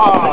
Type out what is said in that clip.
Oh.